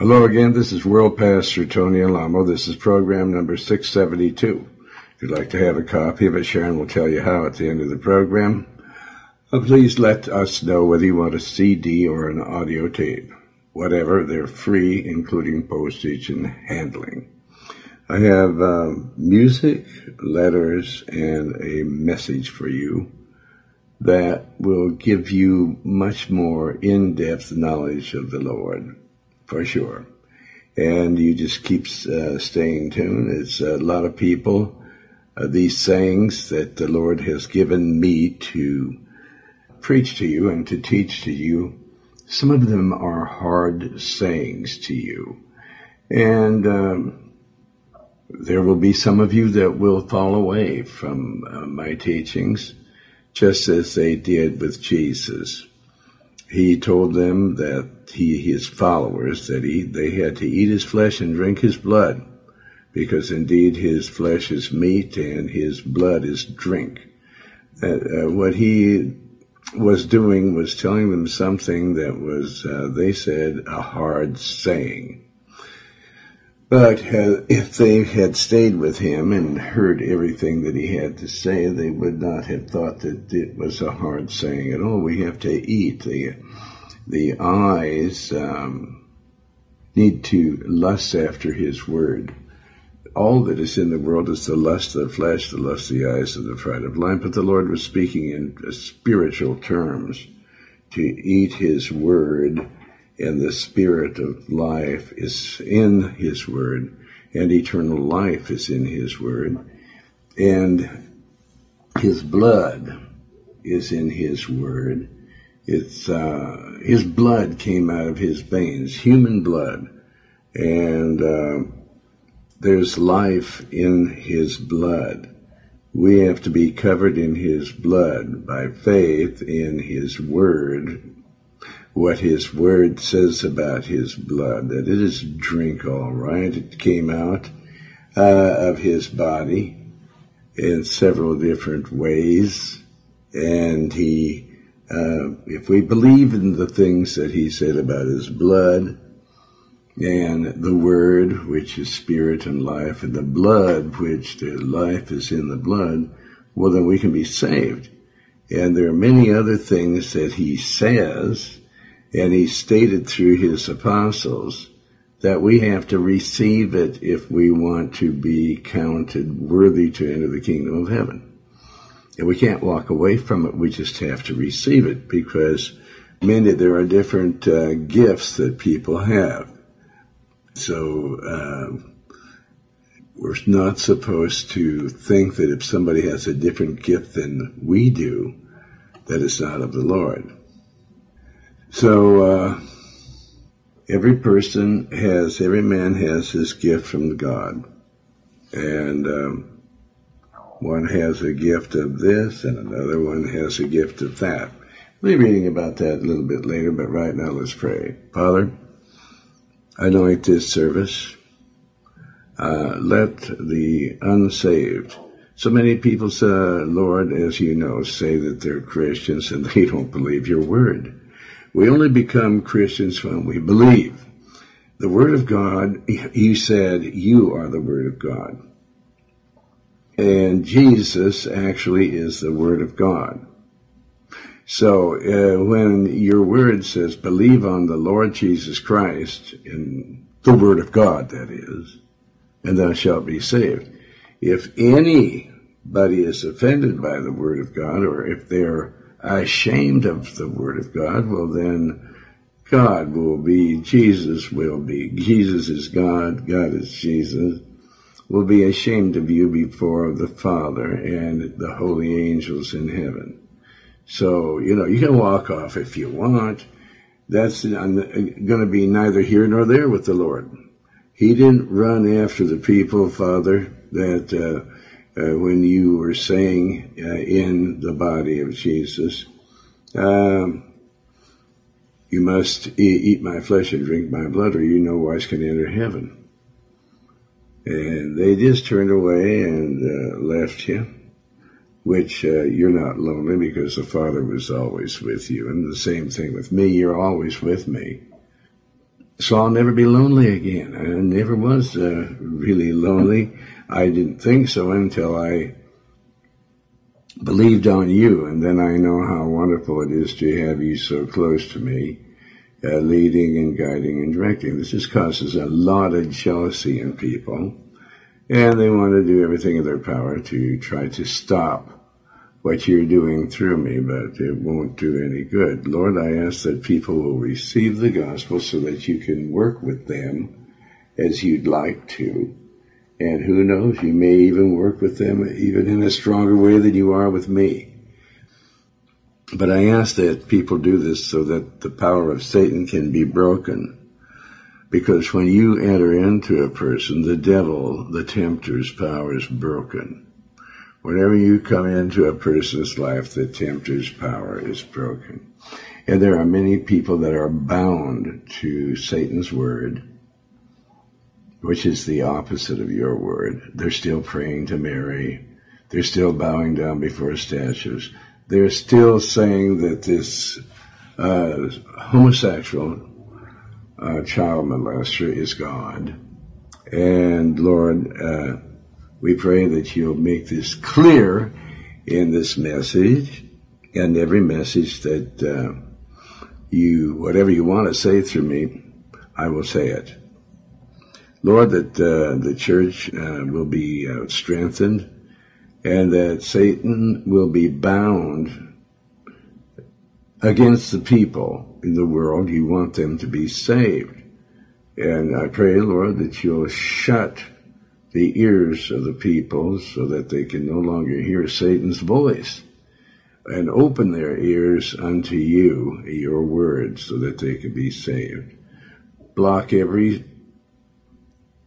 Hello again. This is World Pastor Tony Alamo. This is program number 672. If you'd like to have a copy of it, Sharon will tell you how at the end of the program. Uh, please let us know whether you want a CD or an audio tape. Whatever, they're free, including postage and handling. I have uh, music, letters, and a message for you that will give you much more in-depth knowledge of the Lord for sure. And you just keep uh, staying tuned. It's a lot of people, uh, these sayings that the Lord has given me to preach to you and to teach to you. Some of them are hard sayings to you. And um, there will be some of you that will fall away from uh, my teachings, just as they did with Jesus he told them that he, his followers, that he, they had to eat his flesh and drink his blood, because indeed his flesh is meat and his blood is drink. Uh, what he was doing was telling them something that was, uh, they said, a hard saying. But uh, if they had stayed with him and heard everything that he had to say, they would not have thought that it was a hard saying at all. We have to eat. The, the eyes um, need to lust after his word. All that is in the world is the lust of the flesh, the lust of the eyes, and the pride of life. But the Lord was speaking in spiritual terms to eat his word and the spirit of life is in his word and eternal life is in his word and his blood is in his word it's uh, his blood came out of his veins human blood and uh, there's life in his blood we have to be covered in his blood by faith in his word what his word says about his blood, that it is drink all right. It came out uh, of his body in several different ways. And he, uh, if we believe in the things that he said about his blood, and the word, which is spirit and life, and the blood, which the life is in the blood, well, then we can be saved. And there are many other things that he says and he stated through his apostles that we have to receive it if we want to be counted worthy to enter the kingdom of heaven. And we can't walk away from it. We just have to receive it because many, there are different uh, gifts that people have. So, uh, we're not supposed to think that if somebody has a different gift than we do, that it's not of the Lord. So uh, every person has, every man has his gift from God, and um, one has a gift of this, and another one has a gift of that. We'll be reading about that a little bit later, but right now let's pray. Father, anoint this service. Uh, let the unsaved so many people, Lord, as you know, say that they're Christians and they don't believe your word. We only become Christians when we believe. The Word of God, He said, you are the Word of God. And Jesus actually is the Word of God. So uh, when your Word says, believe on the Lord Jesus Christ, in the Word of God, that is, and thou shalt be saved. If anybody is offended by the Word of God, or if they're ashamed of the Word of God, well then God will be, Jesus will be, Jesus is God, God is Jesus, will be ashamed of you before the Father and the holy angels in heaven. So, you know, you can walk off if you want. That's going to be neither here nor there with the Lord. He didn't run after the people, Father, that uh, uh, when you were saying uh, in the body of Jesus, um, you must eat, my flesh and drink my blood, or you no wise can enter heaven. And they just turned away and uh, left you, which uh, you're not lonely because the Father was always with you. And the same thing with me, you're always with me. So I'll never be lonely again. I never was uh, really lonely. I didn't think so until I believed on you, and then I know how wonderful it is to have you so close to me, uh, leading and guiding and directing. This just causes a lot of jealousy in people, and they want to do everything in their power to try to stop what you're doing through me, but it won't do any good. Lord, I ask that people will receive the gospel so that you can work with them as you'd like to. And who knows, you may even work with them even in a stronger way than you are with me. But I ask that people do this so that the power of Satan can be broken. Because when you enter into a person, the devil, the tempter's power is broken. Whenever you come into a person's life, the tempter's power is broken. And there are many people that are bound to Satan's word, which is the opposite of your word. They're still praying to Mary. They're still bowing down before statues. They're still saying that this uh, homosexual uh, child molester is God. And Lord, uh, we pray that you'll make this clear in this message and every message that uh, you, whatever you want to say through me, I will say it. Lord, that uh, the church uh, will be strengthened and that Satan will be bound against the people in the world. You want them to be saved. And I pray, Lord, that you'll shut the ears of the people so that they can no longer hear Satan's voice and open their ears unto you, your word, so that they can be saved. Block every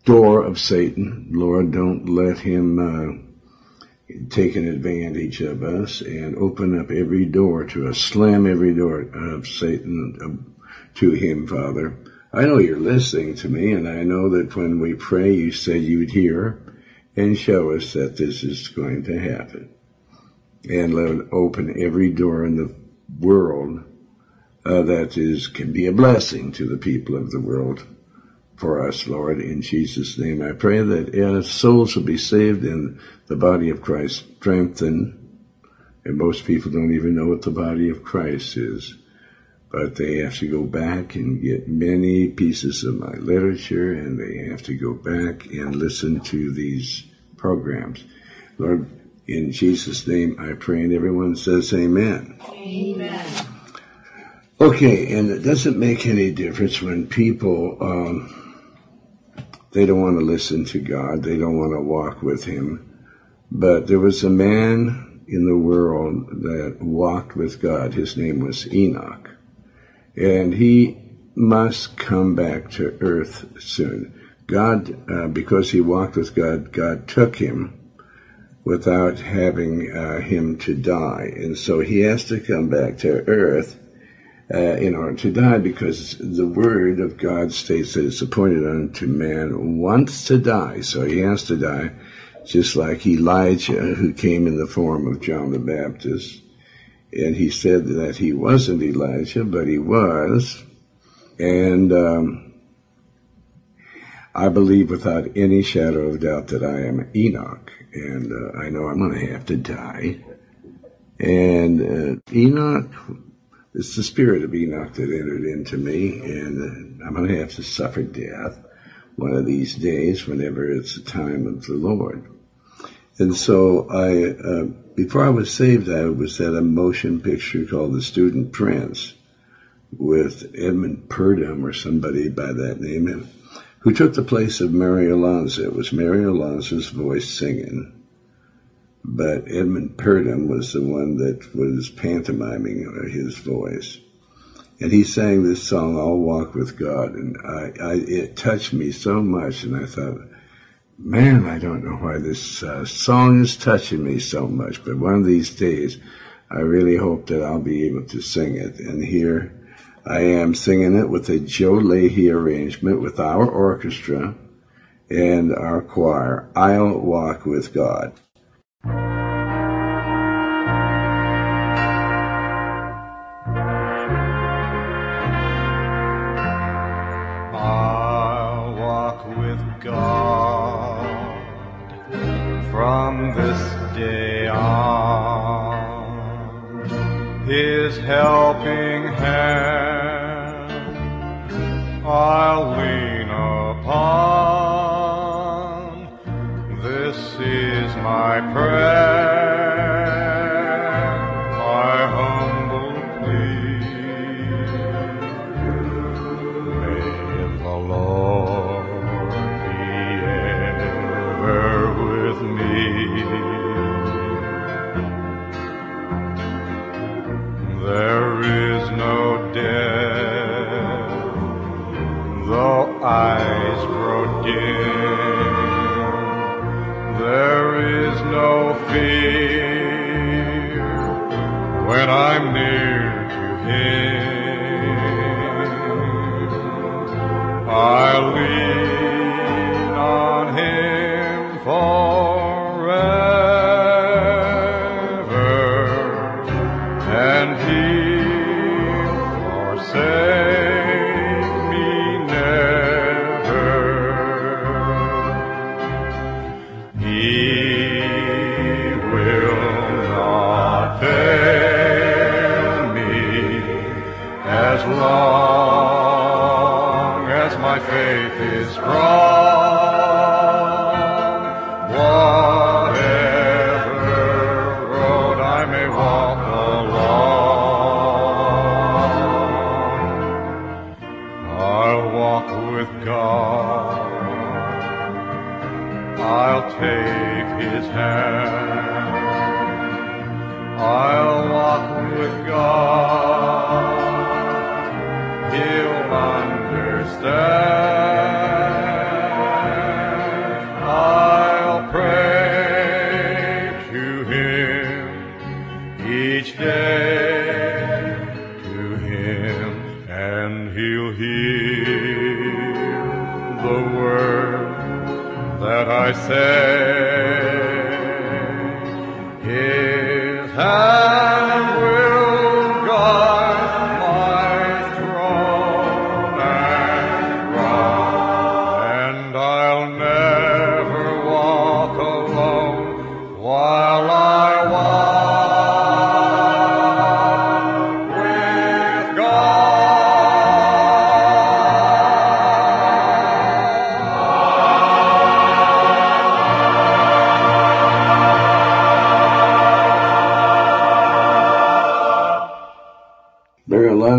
door of Satan. Lord, don't let him uh, take an advantage of us and open up every door to us, slam every door of Satan to him, Father I know you're listening to me, and I know that when we pray, you said you'd hear and show us that this is going to happen. And let open every door in the world uh, that is can be a blessing to the people of the world for us, Lord. In Jesus' name, I pray that uh, souls will be saved and the body of Christ strengthened. And most people don't even know what the body of Christ is but they have to go back and get many pieces of my literature and they have to go back and listen to these programs. Lord, in Jesus' name I pray and everyone says amen. Amen. Okay, and it doesn't make any difference when people, um, they don't want to listen to God, they don't want to walk with Him. But there was a man in the world that walked with God. His name was Enoch and he must come back to earth soon. God, uh, because he walked with God, God took him without having uh, him to die. And so he has to come back to earth uh, in order to die because the word of God states that it's appointed unto man once to die. So he has to die, just like Elijah, who came in the form of John the Baptist and he said that he wasn't Elijah, but he was. And um, I believe without any shadow of doubt that I am Enoch, and uh, I know I'm going to have to die. And uh, Enoch, it's the spirit of Enoch that entered into me, and I'm going to have to suffer death one of these days whenever it's the time of the Lord. And so I, uh, before I was saved, I was at a motion picture called The Student Prince with Edmund Purdom or somebody by that name, who took the place of Mario Lanza. It was Mario Lanza's voice singing, but Edmund Purdom was the one that was pantomiming his voice. And he sang this song, I'll Walk with God, and I, I, it touched me so much, and I thought, man, I don't know why this uh, song is touching me so much, but one of these days, I really hope that I'll be able to sing it. And here I am singing it with a Joe Leahy arrangement with our orchestra and our choir. I'll walk with God. Day on. His helping hand I'll lean upon. This is my prayer,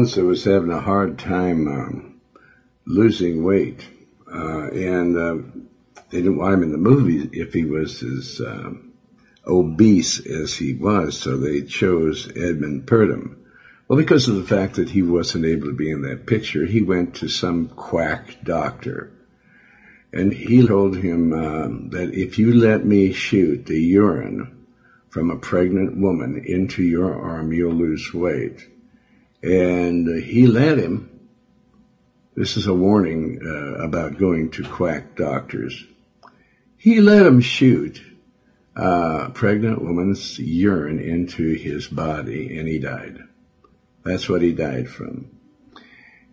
Barry was having a hard time um, losing weight, uh, and uh, they didn't want him in the movie if he was as um, obese as he was, so they chose Edmund Purdom. Well, because of the fact that he wasn't able to be in that picture, he went to some quack doctor. And he told him um, that if you let me shoot the urine from a pregnant woman into your arm, you'll lose weight. And uh, he let him. This is a warning uh, about going to quack doctors. He let him shoot a pregnant woman's urine into his body, and he died. That's what he died from.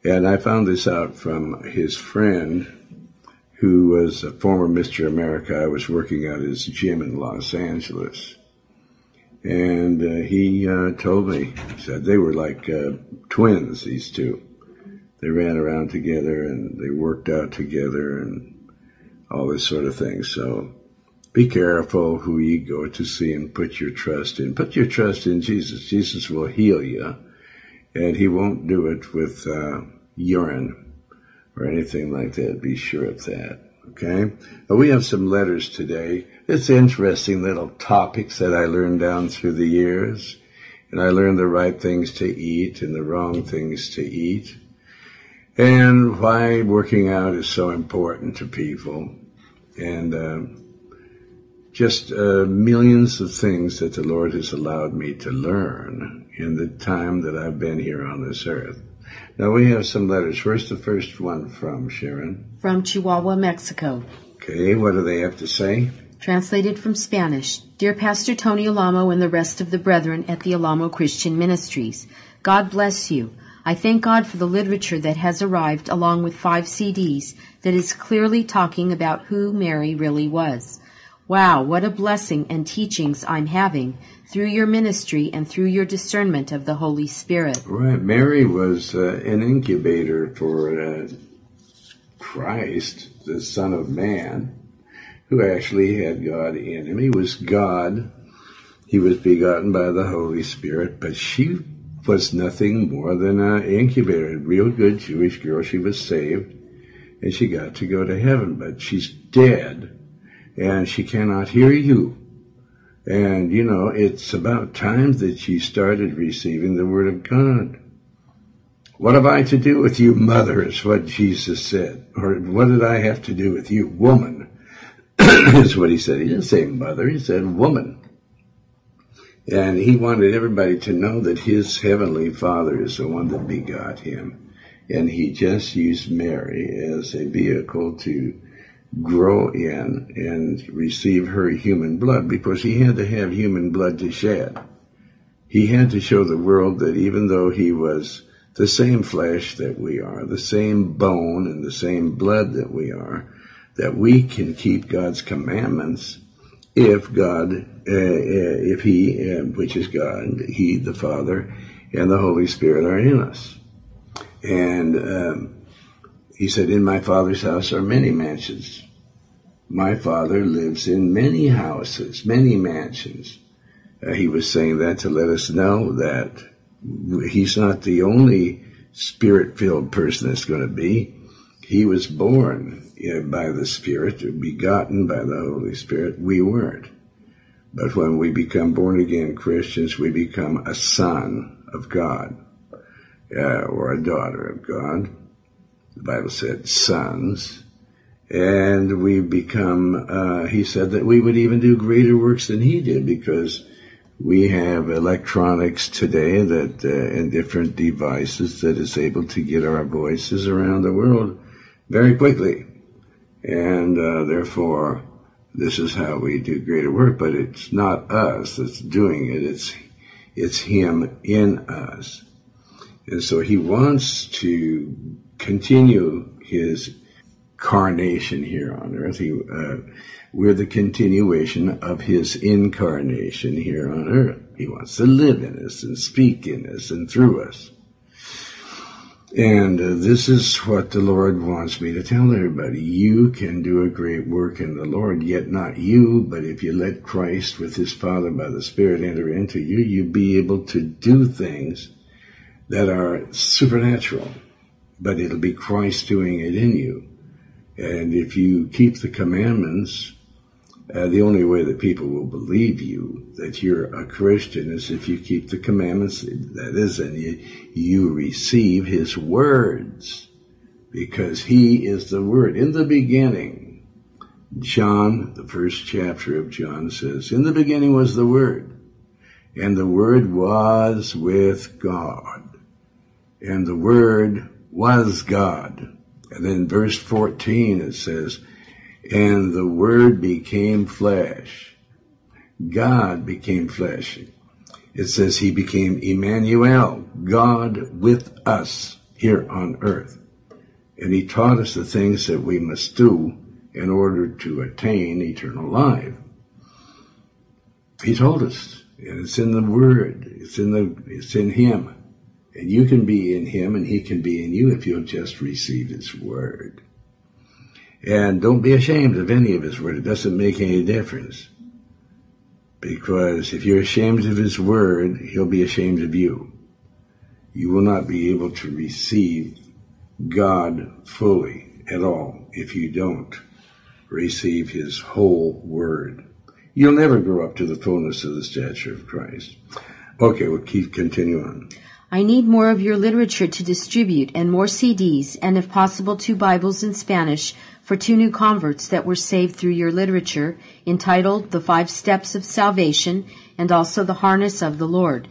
And I found this out from his friend, who was a former Mr. America. I was working at his gym in Los Angeles. And uh, he uh, told me, said they were like uh, twins, these two. They ran around together and they worked out together and all this sort of thing. So be careful who you go to see and put your trust in. Put your trust in Jesus. Jesus will heal you, and He won't do it with uh, urine or anything like that. Be sure of that. Okay. Now, we have some letters today. It's interesting little topics that I learned down through the years, and I learned the right things to eat and the wrong things to eat, and why working out is so important to people, and. Uh, just uh, millions of things that the Lord has allowed me to learn in the time that I've been here on this earth. Now we have some letters. Where's the first one from, Sharon? From Chihuahua, Mexico. Okay, what do they have to say? Translated from Spanish. Dear Pastor Tony Alamo and the rest of the brethren at the Alamo Christian Ministries, God bless you. I thank God for the literature that has arrived along with five CDs that is clearly talking about who Mary really was. Wow, what a blessing and teachings I'm having through your ministry and through your discernment of the Holy Spirit. Right. Mary was uh, an incubator for uh, Christ, the Son of Man, who actually had God in him. He was God. He was begotten by the Holy Spirit, but she was nothing more than an incubator. A real good Jewish girl. She was saved, and she got to go to heaven, but she's dead, and she cannot hear you. And, you know, it's about time that she started receiving the Word of God. What have I to do with you, mother, is what Jesus said. Or what did I have to do with you, woman? Is what he said. He didn't say mother, he said woman. And he wanted everybody to know that his heavenly father is the one that begot him. And he just used Mary as a vehicle to grow in and receive her human blood because he had to have human blood to shed. He had to show the world that even though he was the same flesh that we are, the same bone and the same blood that we are, that we can keep God's commandments if God, uh, uh if He, uh, which is God, He, the Father, and the Holy Spirit are in us. And um, he said, In my Father's house are many mansions. My Father lives in many houses, many mansions. Uh, he was saying that to let us know that he's not the only spirit-filled person that's going to be. He was born you know, by the Spirit, begotten by the Holy Spirit. We weren't. But when we become born again Christians, we become a son of God uh, or a daughter of God. The Bible said sons. And we become, uh, he said that we would even do greater works than he did because we have electronics today that, uh, and different devices that is able to get our voices around the world very quickly. And, uh, therefore, this is how we do greater work, but it's not us that's doing it. It's, it's Him in us. And so He wants to continue His carnation here on earth. He, uh, we're the continuation of his incarnation here on earth. He wants to live in us and speak in us and through us. And uh, this is what the Lord wants me to tell everybody. You can do a great work in the Lord, yet not you, but if you let Christ with his Father by the Spirit enter into you, you'll be able to do things that are supernatural, but it'll be Christ doing it in you. And if you keep the commandments, uh, the only way that people will believe you that you're a Christian is if you keep the commandments. That is, and you, you receive His words because He is the Word. In the beginning, John, the first chapter of John says, "In the beginning was the Word, and the Word was with God, and the Word was God." And then verse 14 it says, and the Word became flesh. God became flesh. It says he became Emmanuel, God with us here on earth. And he taught us the things that we must do in order to attain eternal life. He told us, and it's in the Word, it's in the, it's in Him. And you can be in Him and He can be in you if you'll just receive His Word. And don't be ashamed of any of his word. It doesn't make any difference. Because if you're ashamed of his word, he'll be ashamed of you. You will not be able to receive God fully at all if you don't receive his whole word. You'll never grow up to the fullness of the stature of Christ. Okay, we'll keep continue on. I need more of your literature to distribute and more CDs and if possible two Bibles in Spanish for two new converts that were saved through your literature entitled The Five Steps of Salvation and also The Harness of the Lord.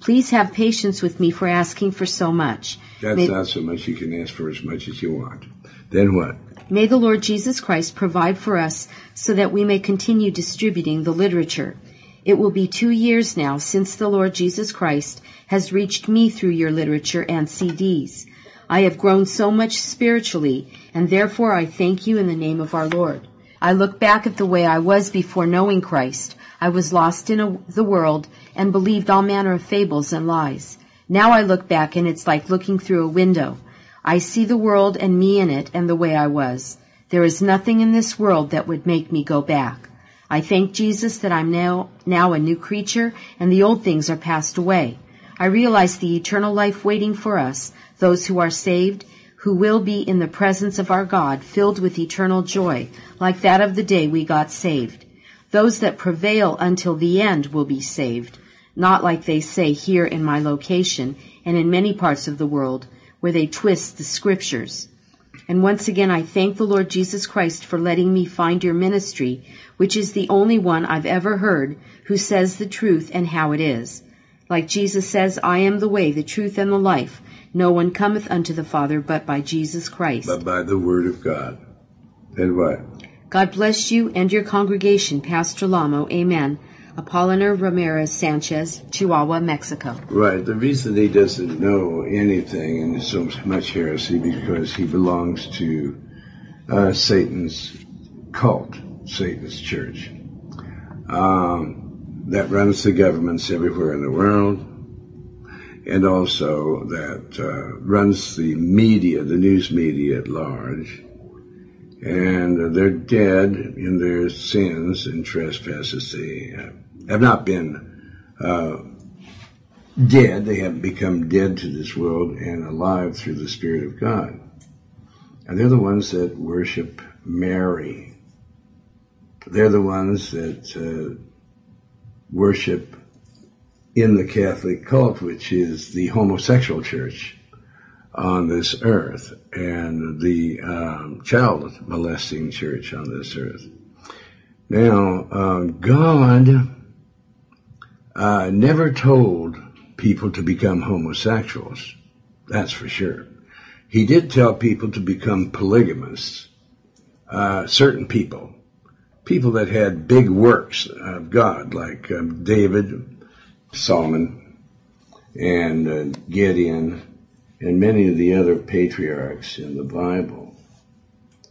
Please have patience with me for asking for so much. That's May, not so much. You can ask for as much as you want. Then what? May the Lord Jesus Christ provide for us so that we may continue distributing the literature. It will be two years now since the Lord Jesus Christ has reached me through your literature and CDs. I have grown so much spiritually, and therefore I thank you in the name of our Lord. I look back at the way I was before knowing Christ. I was lost in a, the world and believed all manner of fables and lies. Now I look back and it's like looking through a window. I see the world and me in it and the way I was. There is nothing in this world that would make me go back. I thank Jesus that I'm now, now a new creature and the old things are passed away. I realize the eternal life waiting for us, those who are saved, who will be in the presence of our God, filled with eternal joy, like that of the day we got saved. Those that prevail until the end will be saved, not like they say here in my location and in many parts of the world, where they twist the scriptures. And once again, I thank the Lord Jesus Christ for letting me find your ministry, which is the only one I've ever heard who says the truth and how it is. Like Jesus says, I am the way, the truth, and the life. No one cometh unto the Father but by Jesus Christ. But by the word of God. And what? God bless you and your congregation, Pastor Lamo. Amen. Apolinar Ramirez Sanchez, Chihuahua, Mexico. Right. The reason he doesn't know anything and so much heresy because he belongs to uh, Satan's cult, Satan's church, um, that runs the governments everywhere in the world, and also that uh, runs the media, the news media at large. And they're dead in their sins and trespasses. They have not been uh, dead. They have become dead to this world and alive through the Spirit of God. And they're the ones that worship Mary. They're the ones that uh, worship in the Catholic cult, which is the homosexual church on this earth and the um, child molesting church on this earth. Now, uh, God uh, never told people to become homosexuals. That's for sure. He did tell people to become polygamists. Uh, certain people, people that had big works of God, like um, David, Solomon, and uh, Gideon, and many of the other patriarchs in the Bible.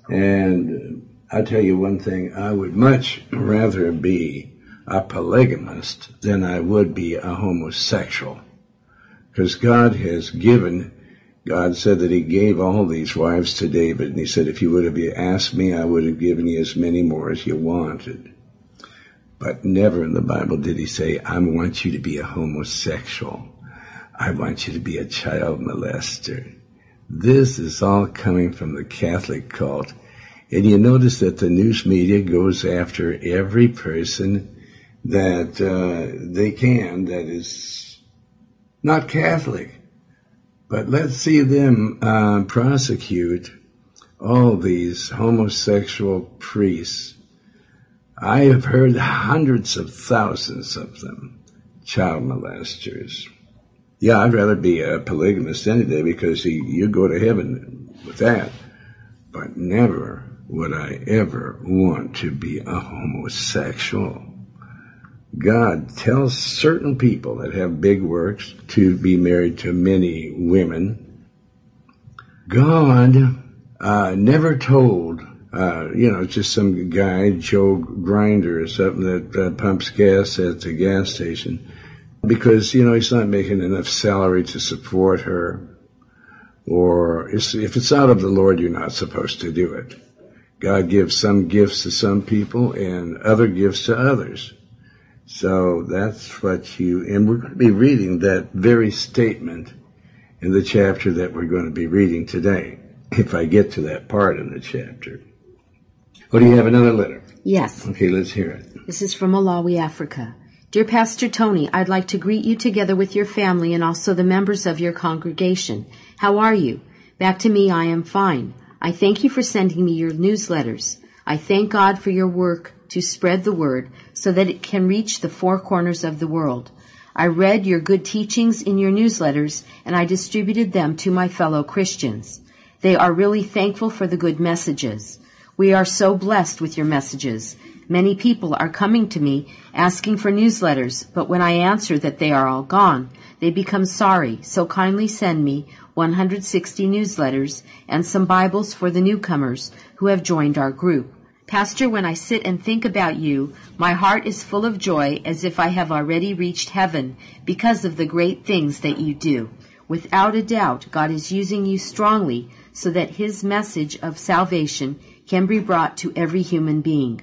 And I tell you one thing, I would much rather be a polygamist than I would be a homosexual. Because God has given, God said that He gave all these wives to David, and He said, if you would have asked me, I would have given you as many more as you wanted. But never in the Bible did He say, I want you to be a homosexual. I want you to be a child molester. This is all coming from the Catholic cult. And you notice that the news media goes after every person that uh, they can that is not Catholic. But let's see them uh, prosecute all these homosexual priests. I have heard hundreds of thousands of them, child molesters. Yeah, I'd rather be a polygamist any day because he, you go to heaven with that. But never would I ever want to be a homosexual. God tells certain people that have big works to be married to many women. God uh, never told, uh, you know, just some guy, Joe Grinder or something that uh, pumps gas at the gas station, because, you know, he's not making enough salary to support her. Or if it's out of the Lord, you're not supposed to do it. God gives some gifts to some people and other gifts to others. So that's what you, and we're going to be reading that very statement in the chapter that we're going to be reading today, if I get to that part in the chapter. Oh, do you have another letter? Yes. Okay, let's hear it. This is from Malawi, Africa. Dear Pastor Tony, I'd like to greet you together with your family and also the members of your congregation. How are you? Back to me, I am fine. I thank you for sending me your newsletters. I thank God for your work to spread the word so that it can reach the four corners of the world. I read your good teachings in your newsletters and I distributed them to my fellow Christians. They are really thankful for the good messages. We are so blessed with your messages. Many people are coming to me asking for newsletters, but when I answer that they are all gone, they become sorry, so kindly send me 160 newsletters and some Bibles for the newcomers who have joined our group. Pastor, when I sit and think about you, my heart is full of joy as if I have already reached heaven because of the great things that you do. Without a doubt, God is using you strongly so that His message of salvation can be brought to every human being.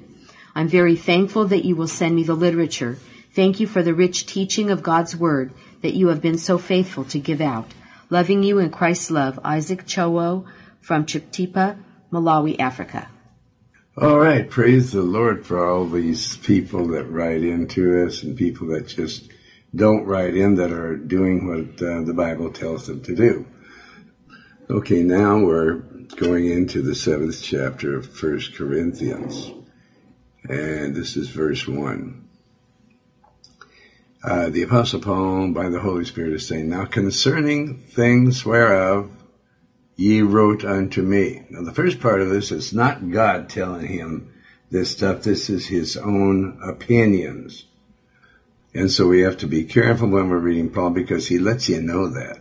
I'm very thankful that you will send me the literature. Thank you for the rich teaching of God's Word that you have been so faithful to give out. Loving you in Christ's love, Isaac Chowo from Chiptipa, Malawi, Africa. All right, praise the Lord for all these people that write into us and people that just don't write in that are doing what uh, the Bible tells them to do. Okay, now we're going into the seventh chapter of First Corinthians, and this is verse one. Uh, the Apostle Paul, by the Holy Spirit, is saying, "Now concerning things whereof ye wrote unto me. Now, the first part of this is not God telling him this stuff. This is his own opinions. And so we have to be careful when we're reading Paul because he lets you know that.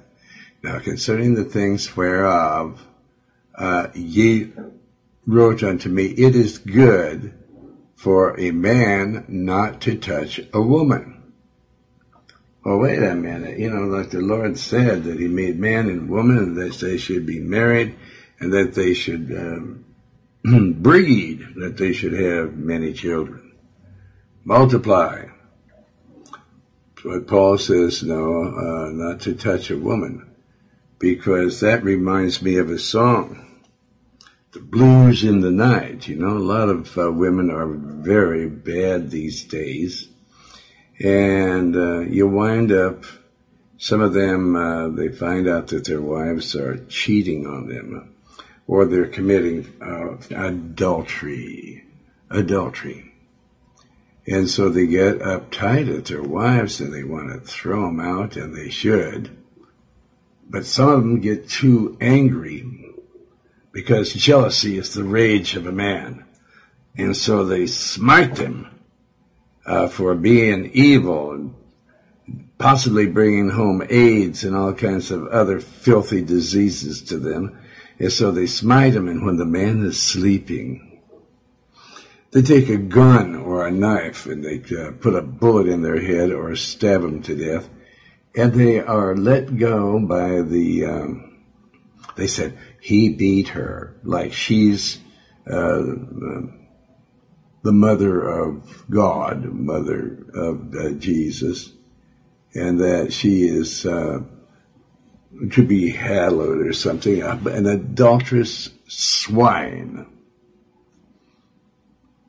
Now, concerning the things whereof uh, ye wrote unto me, it is good for a man not to touch a woman well, wait a minute. You know, like the Lord said that He made man and woman and that they should be married and that they should um, breed, that they should have many children. Multiply. But Paul says, no, uh, not to touch a woman, because that reminds me of a song. The blues in the night. You know, a lot of uh, women are very bad these days. And uh, you wind up some of them uh, they find out that their wives are cheating on them or they're committing uh, adultery adultery. And so they get uptight at their wives and they want to throw them out and they should. But some of them get too angry because jealousy is the rage of a man and so they smite them uh, for being evil and possibly bringing home AIDS and all kinds of other filthy diseases to them. And so they smite him, and when the man is sleeping, they take a gun or a knife and they uh, put a bullet in their head or stab him to death. And they are let go by the, um, they said, he beat her like she's, uh, the mother of God, mother of uh, Jesus, and that she is uh, to be hallowed or something, uh, an adulterous swine.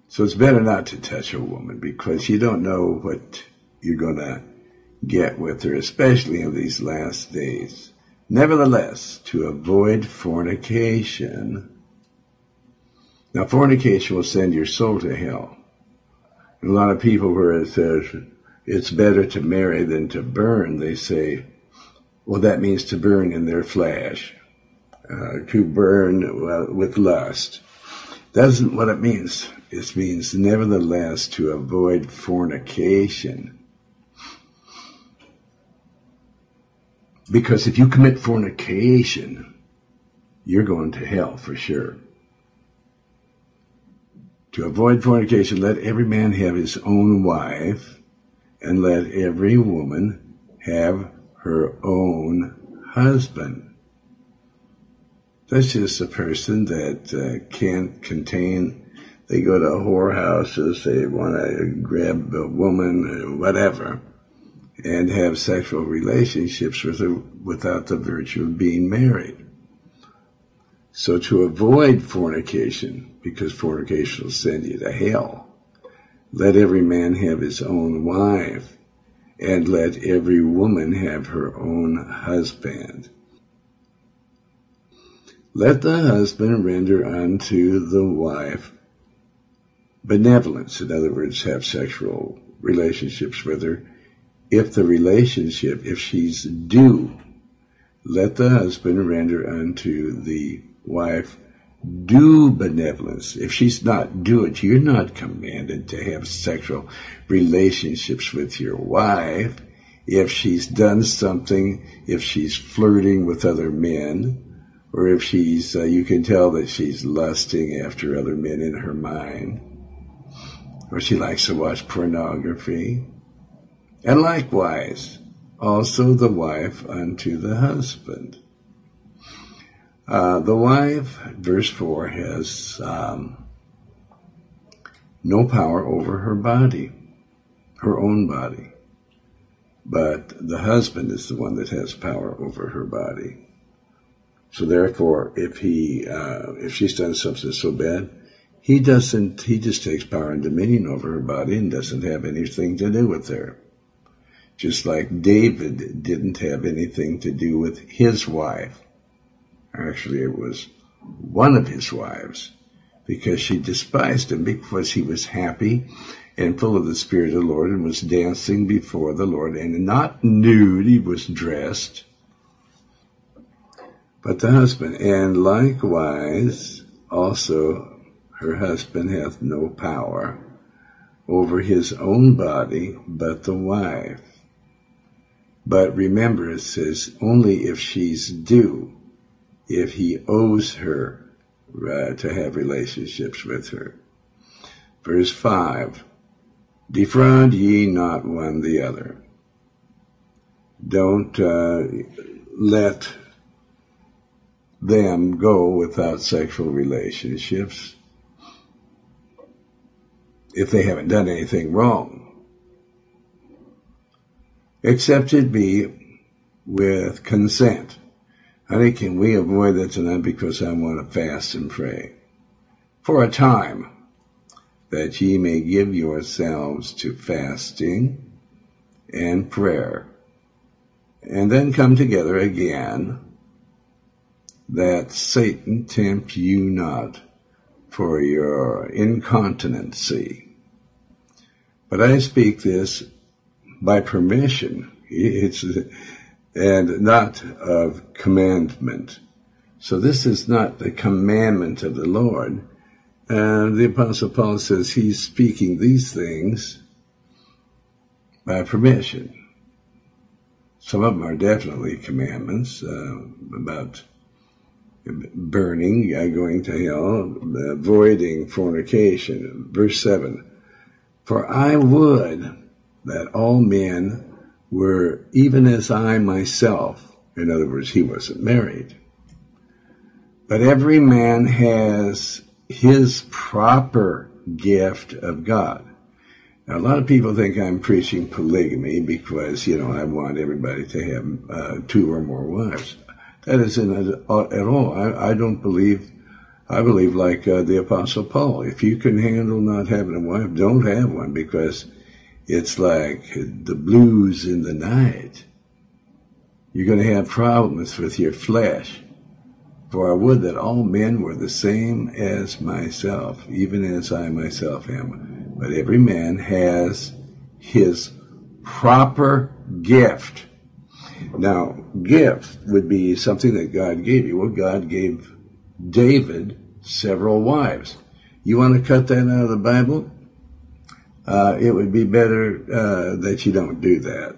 So it's better not to touch a woman because you don't know what you're going to get with her, especially in these last days. Nevertheless, to avoid fornication, now, fornication will send your soul to hell. A lot of people, where it says it's better to marry than to burn, they say, well, that means to burn in their flesh, uh, to burn with lust. That isn't what it means. It means, nevertheless, to avoid fornication. Because if you commit fornication, you're going to hell for sure. To avoid fornication, let every man have his own wife, and let every woman have her own husband. That's just a person that uh, can't contain. They go to whorehouses. They want to grab a woman, whatever, and have sexual relationships with her without the virtue of being married. So to avoid fornication, because fornication will send you to hell, let every man have his own wife, and let every woman have her own husband. Let the husband render unto the wife benevolence, in other words, have sexual relationships with her. If the relationship, if she's due, let the husband render unto the wife due benevolence. If she's not due it, you're not commanded to have sexual relationships with your wife. If she's done something, if she's flirting with other men, or if she's, uh, you can tell that she's lusting after other men in her mind, or she likes to watch pornography. And likewise, also the wife unto the husband. Uh, the wife, verse 4, has um, no power over her body, her own body. But the husband is the one that has power over her body. So therefore, if he, uh, if she's done something so bad, he doesn't, he just takes power and dominion over her body and doesn't have anything to do with her. Just like David didn't have anything to do with his wife. Actually, it was one of his wives because she despised him because he was happy and full of the Spirit of the Lord and was dancing before the Lord and not nude, he was dressed but the husband, and likewise also her husband hath no power over his own body, but the wife. But remember, it says only if she's due, if he owes her uh, to have relationships with her. Verse 5 Defraud ye not one the other. Don't uh, let them go without sexual relationships if they haven't done anything wrong. Except it be with consent. Honey, can we avoid that tonight because I want to fast and pray? For a time, that ye may give yourselves to fasting and prayer, and then come together again that Satan tempt you not for your incontinency. But I speak this by permission. It's, and not of commandment. So this is not the commandment of the Lord. And the apostle Paul says he's speaking these things by permission. Some of them are definitely commandments uh, about burning, uh, going to hell, avoiding fornication. Verse 7 For I would that all men were even as I myself. In other words, he wasn't married. But every man has his proper gift of God. Now, a lot of people think I'm preaching polygamy because, you know, I want everybody to have uh, two or more wives. That isn't at all. I, I don't believe. I believe like uh, the Apostle Paul. If you can handle not having a wife, don't have one because it's like the blues in the night. You're going to have problems with your flesh. For I would that all men were the same as myself, even as I myself am. But every man has his proper gift. Now, gift would be something that God gave you. Well, God gave David several wives. You want to cut that out of the Bible? Uh, it would be better uh, that you don't do that.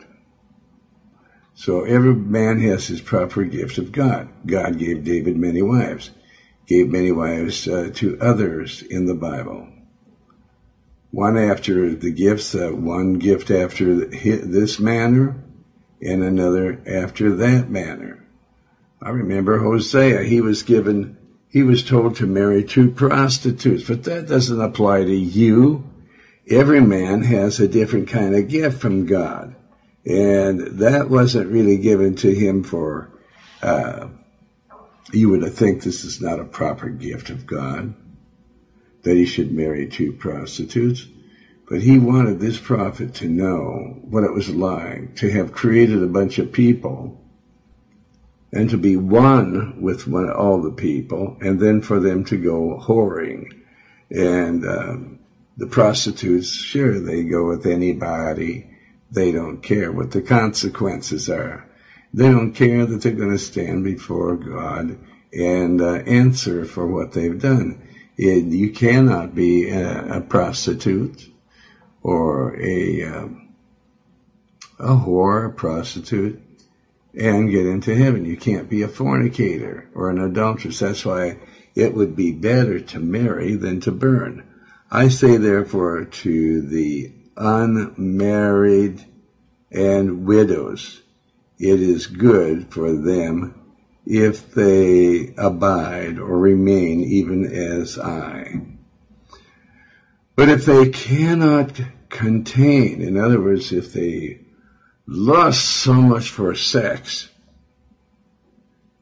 So every man has his proper gift of God. God gave David many wives, gave many wives uh, to others in the Bible. One after the gifts, uh, one gift after this manner, and another after that manner. I remember Hosea, he was given, he was told to marry two prostitutes, but that doesn't apply to you. Every man has a different kind of gift from God. And that wasn't really given to him for, uh, you would think this is not a proper gift of God, that he should marry two prostitutes. But he wanted this prophet to know what it was like to have created a bunch of people and to be one with one, all the people, and then for them to go whoring. And um, the prostitutes, sure, they go with anybody. They don't care what the consequences are. They don't care that they're going to stand before God and uh, answer for what they've done. It, you cannot be a, a prostitute or a um, a whore, a prostitute, and get into heaven. You can't be a fornicator or an adulteress. That's why it would be better to marry than to burn. I say therefore to the unmarried and widows, it is good for them if they abide or remain even as I. But if they cannot contain, in other words, if they lust so much for sex,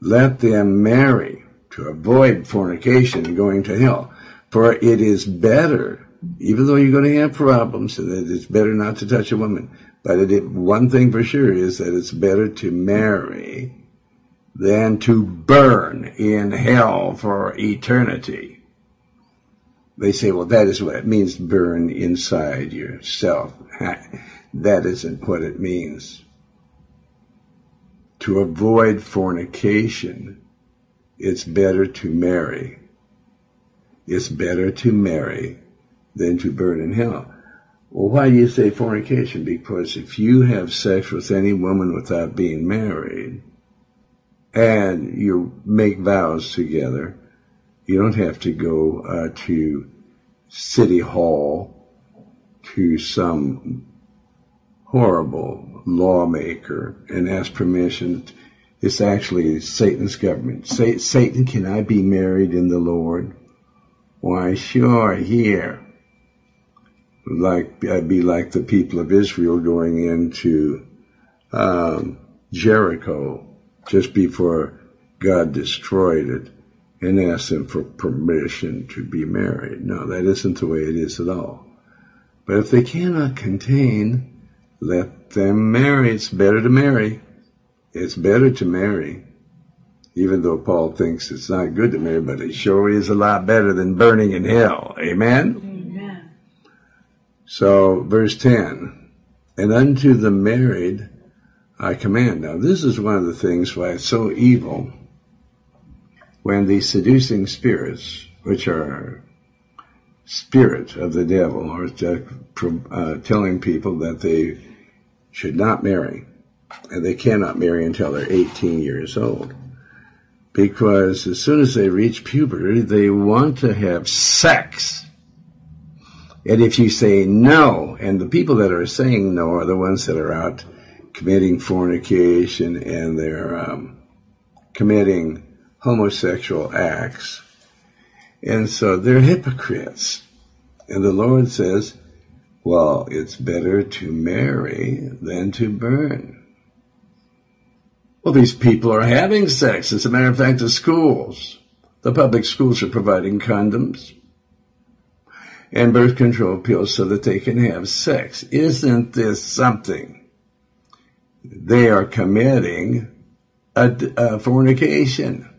let them marry to avoid fornication and going to hell. For it is better, even though you're going to have problems, that it's better not to touch a woman. But it, one thing for sure is that it's better to marry than to burn in hell for eternity. They say, well, that is what it means burn inside yourself. that isn't what it means. To avoid fornication, it's better to marry. It's better to marry than to burn in hell. Well, why do you say fornication? Because if you have sex with any woman without being married, and you make vows together. You don't have to go uh, to City Hall to some horrible lawmaker and ask permission. It's actually Satan's government. Satan, can I be married in the Lord? Why, sure, here. Like, I'd be like the people of Israel going into um, Jericho just before God destroyed it and asked them for permission to be married. No, that isn't the way it is at all. But if they cannot contain, let them marry. It's better to marry. It's better to marry. Even though Paul thinks it's not good to marry, but it sure is a lot better than burning in hell. Amen? Amen. So, verse 10. And unto the married I command. Now, this is one of the things why it's so evil when the seducing spirits, which are spirit of the devil, are uh, telling people that they should not marry, and they cannot marry until they're 18 years old. Because as soon as they reach puberty, they want to have sex. And if you say no, and the people that are saying no are the ones that are out committing fornication and they're um, committing homosexual acts. And so they're hypocrites. And the Lord says, well, it's better to marry than to burn. Well, these people are having sex. As a matter of fact, the schools, the public schools are providing condoms and birth control pills so that they can have sex. Isn't this something? they are committing a, a fornication.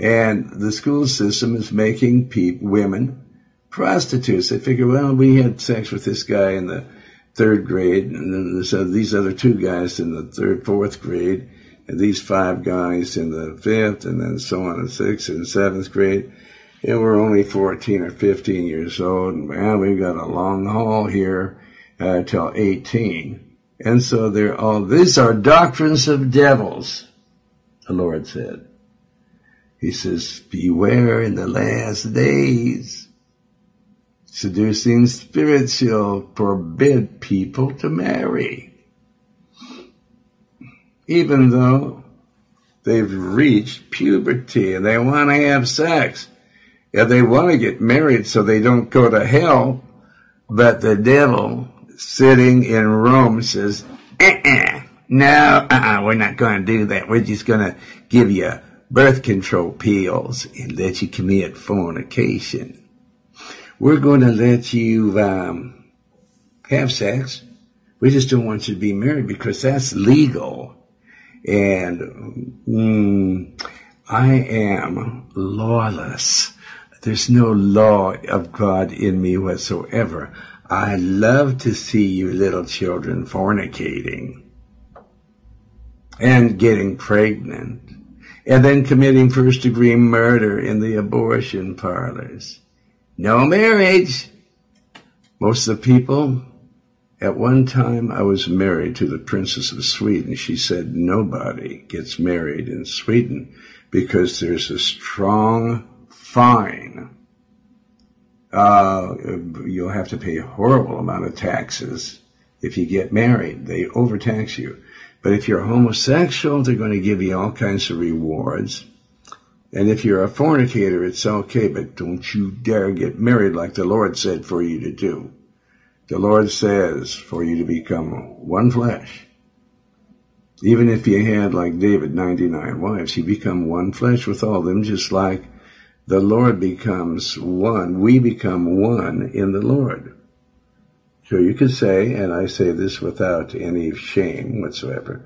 And the school system is making people, women prostitutes. They figure, well, we had sex with this guy in the third grade, and then uh, these other two guys in the third, fourth grade, and these five guys in the fifth, and then so on in sixth and seventh grade. And we're only 14 or 15 years old, and well, we've got a long haul here uh, till 18. And so they're all, these are doctrines of devils, the Lord said. He says, beware in the last days. Seducing spirits shall forbid people to marry. Even though they've reached puberty and they want to have sex. Yeah, they want to get married so they don't go to hell, but the devil sitting in Rome says, uh-uh, no, uh-uh, we're not going to do that. We're just going to give you birth control pills and let you commit fornication. We're going to let you um, have sex. We just don't want you to be married because that's legal. And mm, I am lawless. There's no law of God in me whatsoever. I love to see you little children fornicating and getting pregnant and then committing first degree murder in the abortion parlors. No marriage. Most of the people At one time, I was married to the Princess of Sweden. She said nobody gets married in Sweden because there's a strong fine. Uh, you'll have to pay a horrible amount of taxes if you get married. They overtax you. But if you're homosexual, they're going to give you all kinds of rewards. And if you're a fornicator, it's okay, but don't you dare get married like the Lord said for you to do. The Lord says for you to become one flesh. Even if you had, like David, 99 wives, you become one flesh with all them, just like the Lord becomes one. We become one in the Lord. So you could say, and I say this without any shame whatsoever,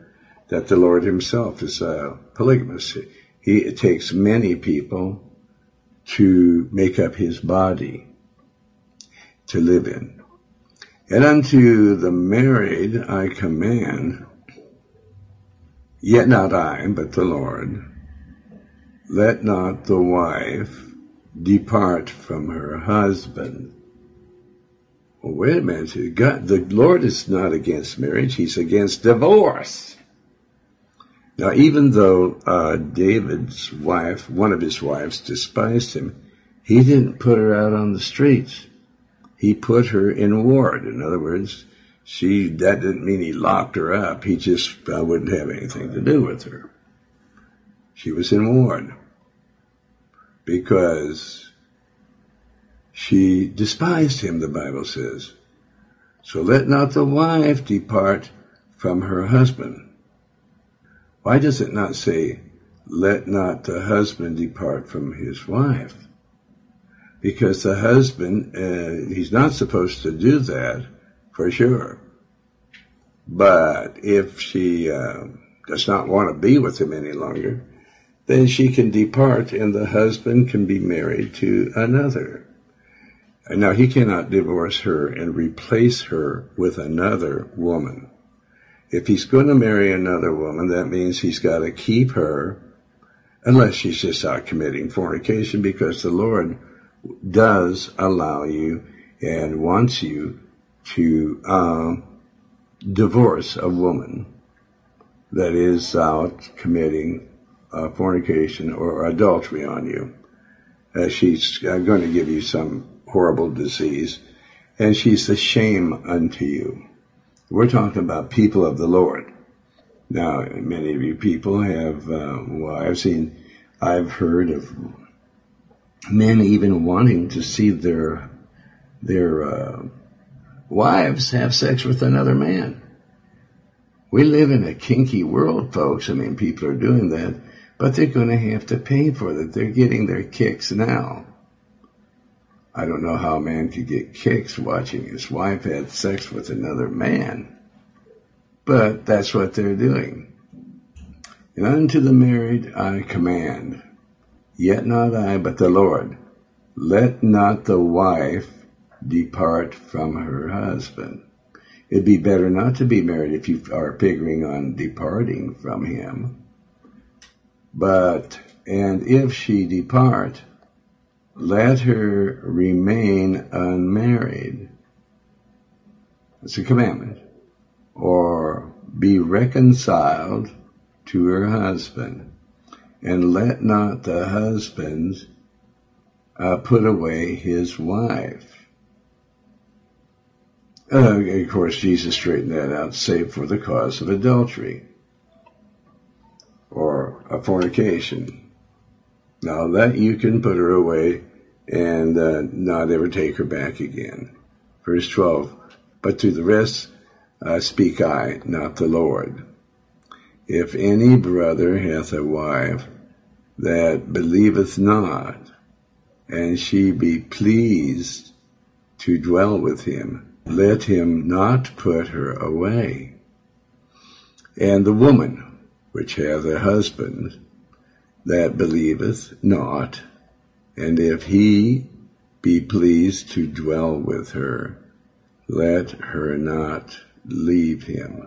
that the Lord himself is a polygamous. He takes many people to make up his body to live in. And unto the married I command, yet not I, but the Lord, let not the wife depart from her husband. Well, wait a minute. God, the Lord is not against marriage. He's against divorce. Now, even though uh, David's wife, one of his wives, despised him, he didn't put her out on the streets he put her in ward. In other words, she, that didn't mean he locked her up. He just uh, wouldn't have anything to do with her. She was in ward because she despised him, the Bible says. So let not the wife depart from her husband. Why does it not say, let not the husband depart from his wife? because the husband, uh, he's not supposed to do that for sure. But if she uh, does not want to be with him any longer, then she can depart and the husband can be married to another. Now he cannot divorce her and replace her with another woman. If he's going to marry another woman, that means he's got to keep her, unless she's just out committing fornication, because the Lord does allow you and wants you to um, divorce a woman that is out committing uh, fornication or adultery on you. Uh, she's uh, going to give you some horrible disease, and she's a shame unto you. We're talking about people of the Lord. Now, many of you people have, uh, well, I've seen, I've heard of men even wanting to see their their uh, wives have sex with another man. We live in a kinky world, folks. I mean, people are doing that, but they're going to have to pay for it. They're getting their kicks now. I don't know how a man could get kicks watching his wife have sex with another man, but that's what they're doing. And unto the married I command Yet not I, but the Lord. Let not the wife depart from her husband. It'd be better not to be married if you are figuring on departing from him. But, and if she depart, let her remain unmarried. It's a commandment. Or be reconciled to her husband and let not the husband uh, put away his wife. Uh, of course, Jesus straightened that out, save for the cause of adultery or a fornication. Now that you can put her away and uh, not ever take her back again. Verse 12, but to the rest uh, speak I, not the Lord. If any brother hath a wife that believeth not, and she be pleased to dwell with him, let him not put her away. And the woman which hath a husband that believeth not, and if he be pleased to dwell with her, let her not leave him.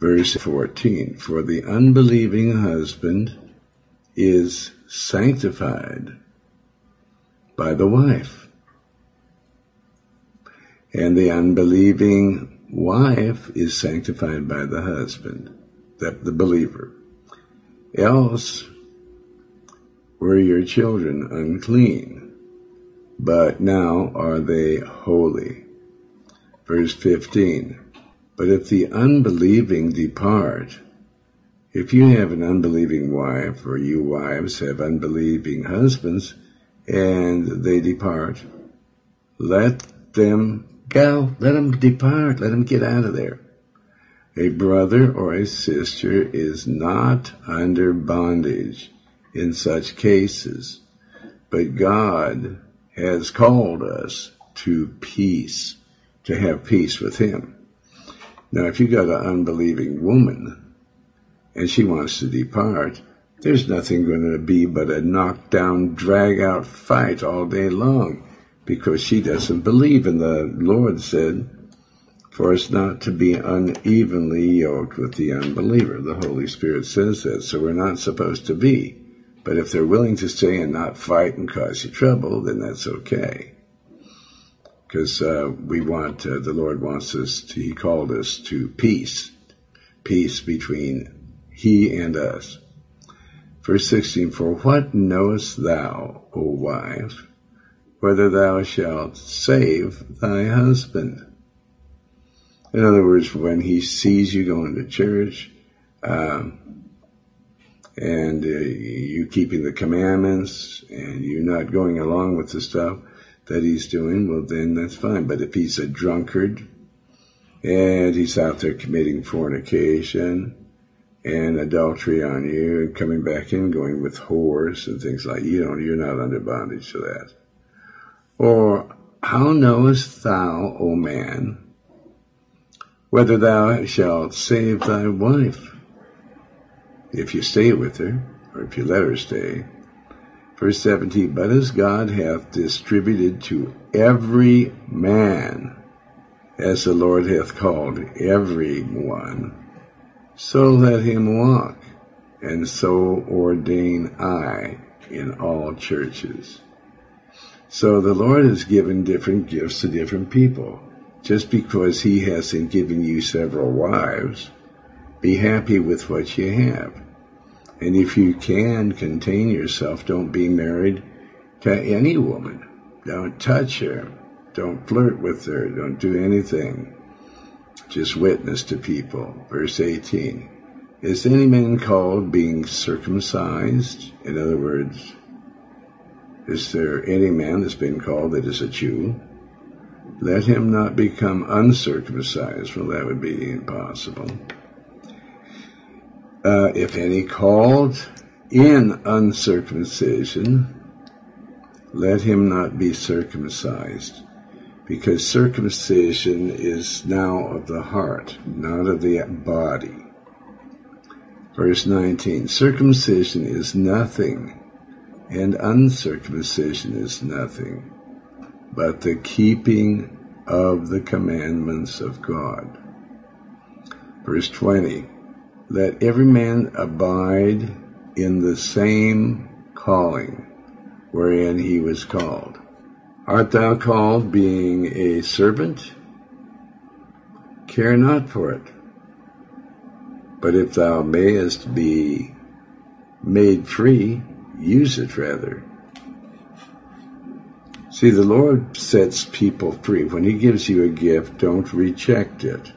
Verse 14, For the unbelieving husband is sanctified by the wife. And the unbelieving wife is sanctified by the husband, the, the believer. Else were your children unclean, but now are they holy. Verse 15. But if the unbelieving depart, if you have an unbelieving wife, or you wives have unbelieving husbands, and they depart, let them go. Let them depart. Let them get out of there. A brother or a sister is not under bondage in such cases, but God has called us to peace, to have peace with Him. Now, if you got an unbelieving woman and she wants to depart, there's nothing going to be but a knockdown, drag out fight all day long because she doesn't believe. And the Lord said, for us not to be unevenly yoked with the unbeliever. The Holy Spirit says that, so we're not supposed to be. But if they're willing to stay and not fight and cause you trouble, then that's okay because uh, we want uh, the Lord wants us. To, he called us to peace, peace between He and us. Verse sixteen: For what knowest thou, O wife, whether thou shalt save thy husband? In other words, when he sees you going to church, um, and uh, you keeping the commandments, and you're not going along with the stuff that he's doing, well, then that's fine. But if he's a drunkard and he's out there committing fornication and adultery on you and coming back in, going with whores and things like you know, you're not under bondage to that. Or how knowest thou, O man, whether thou shalt save thy wife? If you stay with her, or if you let her stay, Verse 17, but as God hath distributed to every man, as the Lord hath called every one, so let him walk, and so ordain I in all churches. So the Lord has given different gifts to different people. Just because he hasn't given you several wives, be happy with what you have. And if you can contain yourself, don't be married to any woman. Don't touch her. Don't flirt with her. Don't do anything. Just witness to people. Verse 18. Is any man called being circumcised? In other words, is there any man that's been called that is a Jew? Let him not become uncircumcised. Well, that would be impossible uh, if any, called in uncircumcision, let him not be circumcised, because circumcision is now of the heart, not of the body. Verse 19 Circumcision is nothing, and uncircumcision is nothing, but the keeping of the commandments of God. Verse 20 let every man abide in the same calling wherein he was called. Art thou called being a servant? Care not for it. But if thou mayest be made free, use it rather. See, the Lord sets people free. When He gives you a gift, don't reject it.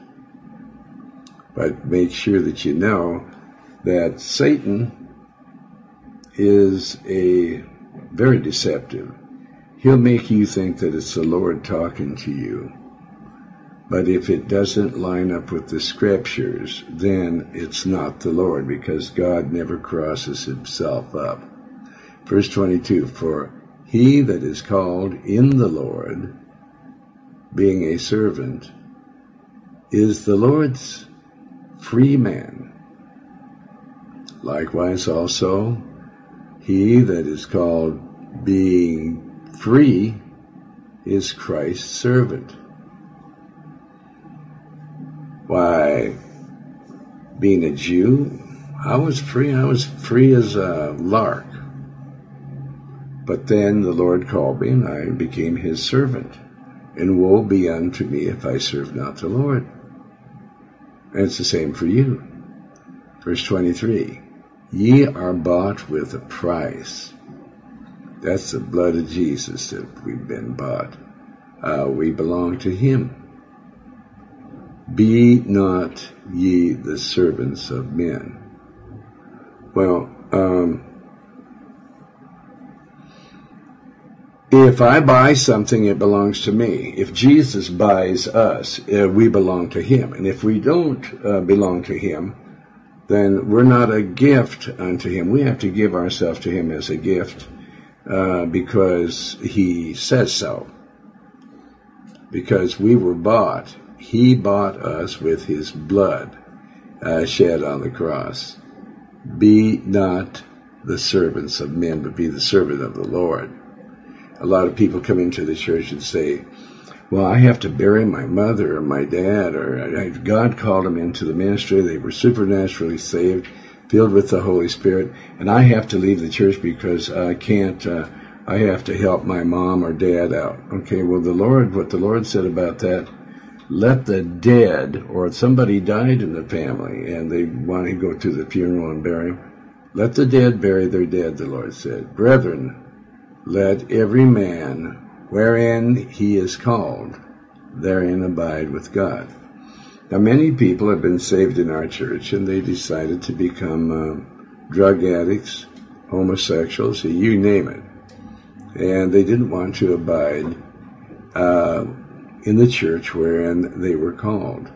But make sure that you know that Satan is a very deceptive. He'll make you think that it's the Lord talking to you. But if it doesn't line up with the scriptures, then it's not the Lord because God never crosses himself up. Verse 22, for he that is called in the Lord, being a servant, is the Lord's free man. Likewise also, he that is called being free is Christ's servant. Why, being a Jew, I was free. I was free as a lark. But then the Lord called me and I became his servant. and woe be unto me if I serve not the Lord. And it's the same for you. Verse 23 Ye are bought with a price. That's the blood of Jesus that we've been bought. Uh, we belong to Him. Be not ye the servants of men. Well, um, if I buy something, it belongs to me. If Jesus buys us, uh, we belong to Him. And if we don't uh, belong to Him, then we're not a gift unto Him. We have to give ourselves to Him as a gift uh, because He says so. Because we were bought. He bought us with His blood uh, shed on the cross. Be not the servants of men, but be the servant of the Lord. A lot of people come into the church and say, well, I have to bury my mother or my dad, or God called them into the ministry. They were supernaturally saved, filled with the Holy Spirit, and I have to leave the church because I can't. Uh, I have to help my mom or dad out. Okay, well, the Lord, what the Lord said about that, let the dead, or somebody died in the family and they want to go to the funeral and bury him, let the dead bury their dead, the Lord said. Brethren, let every man wherein he is called, therein abide with God. Now, many people have been saved in our church and they decided to become uh, drug addicts, homosexuals, you name it. And they didn't want to abide uh, in the church wherein they were called.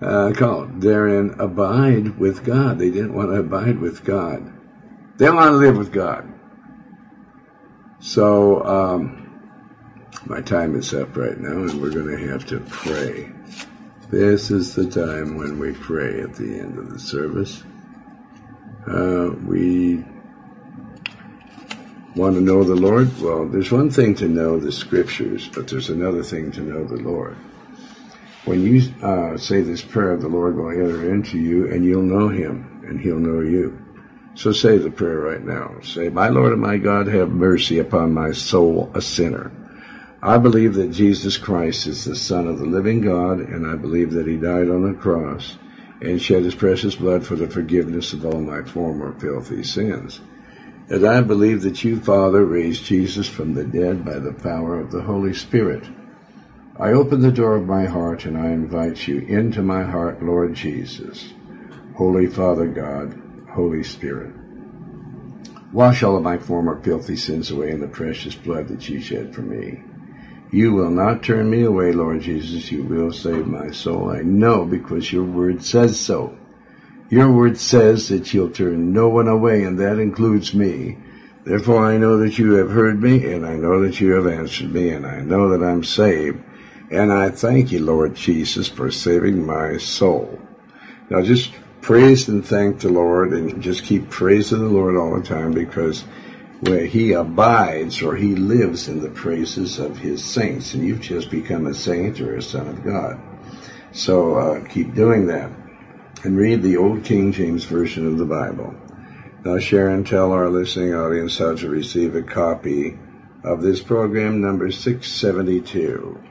Uh, called. Therein abide with God. They didn't want to abide with God. They want to live with God. So, um, my time is up right now, and we're going to have to pray. This is the time when we pray at the end of the service. Uh, we want to know the Lord? Well, there's one thing to know the scriptures, but there's another thing to know the Lord. When you uh, say this prayer, the Lord will enter into you, and you'll know Him, and He'll know you. So say the prayer right now. Say, My Lord and my God, have mercy upon my soul, a sinner. I believe that Jesus Christ is the Son of the living God, and I believe that He died on the cross and shed His precious blood for the forgiveness of all my former filthy sins. And I believe that you, Father, raised Jesus from the dead by the power of the Holy Spirit. I open the door of my heart and I invite you into my heart, Lord Jesus. Holy Father God, Holy Spirit. Wash all of my former filthy sins away in the precious blood that you shed for me. You will not turn me away, Lord Jesus. You will save my soul. I know because your word says so. Your word says that you'll turn no one away, and that includes me. Therefore I know that you have heard me, and I know that you have answered me, and I know that I'm saved. And I thank you, Lord Jesus, for saving my soul. Now just praise and thank the Lord and just keep praising the Lord all the time because where he abides or he lives in the praises of his saints and you've just become a saint or a son of God. So uh, keep doing that and read the old King James Version of the Bible. Now share and tell our listening audience how to receive a copy of this program number 672.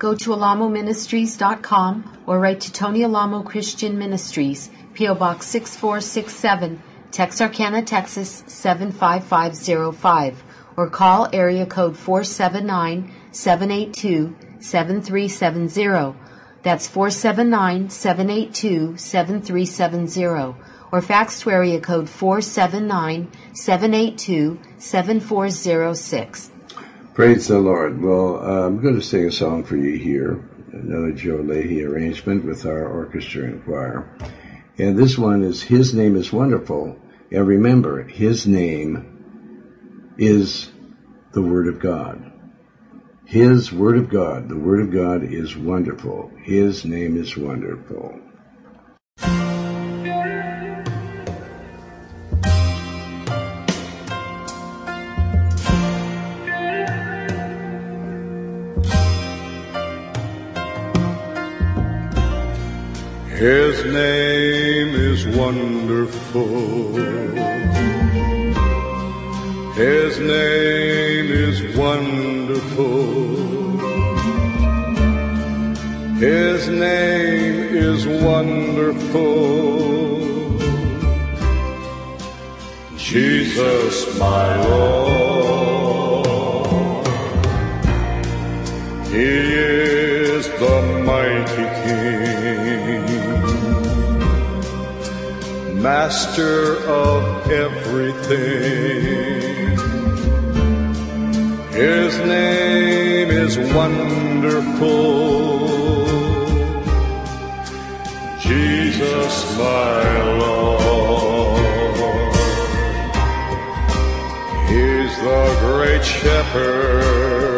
Go to alamoministries.com or write to Tony Alamo Christian Ministries, P.O. Box 6467, Texarkana, Texas 75505, or call area code 479 782 7370. That's 479 782 7370. Or fax to area code 479 782 7406. Praise the Lord. Well, uh, I'm going to sing a song for you here, another Joe Leahy arrangement with our orchestra and choir. And this one is His Name is Wonderful. And remember, His name is the Word of God. His Word of God, the Word of God is wonderful. His name is wonderful. His name is wonderful. His name is wonderful. His name is wonderful. Jesus, my Lord. He is the mighty Master of everything. His name is wonderful. Jesus, my Lord. He's the great shepherd,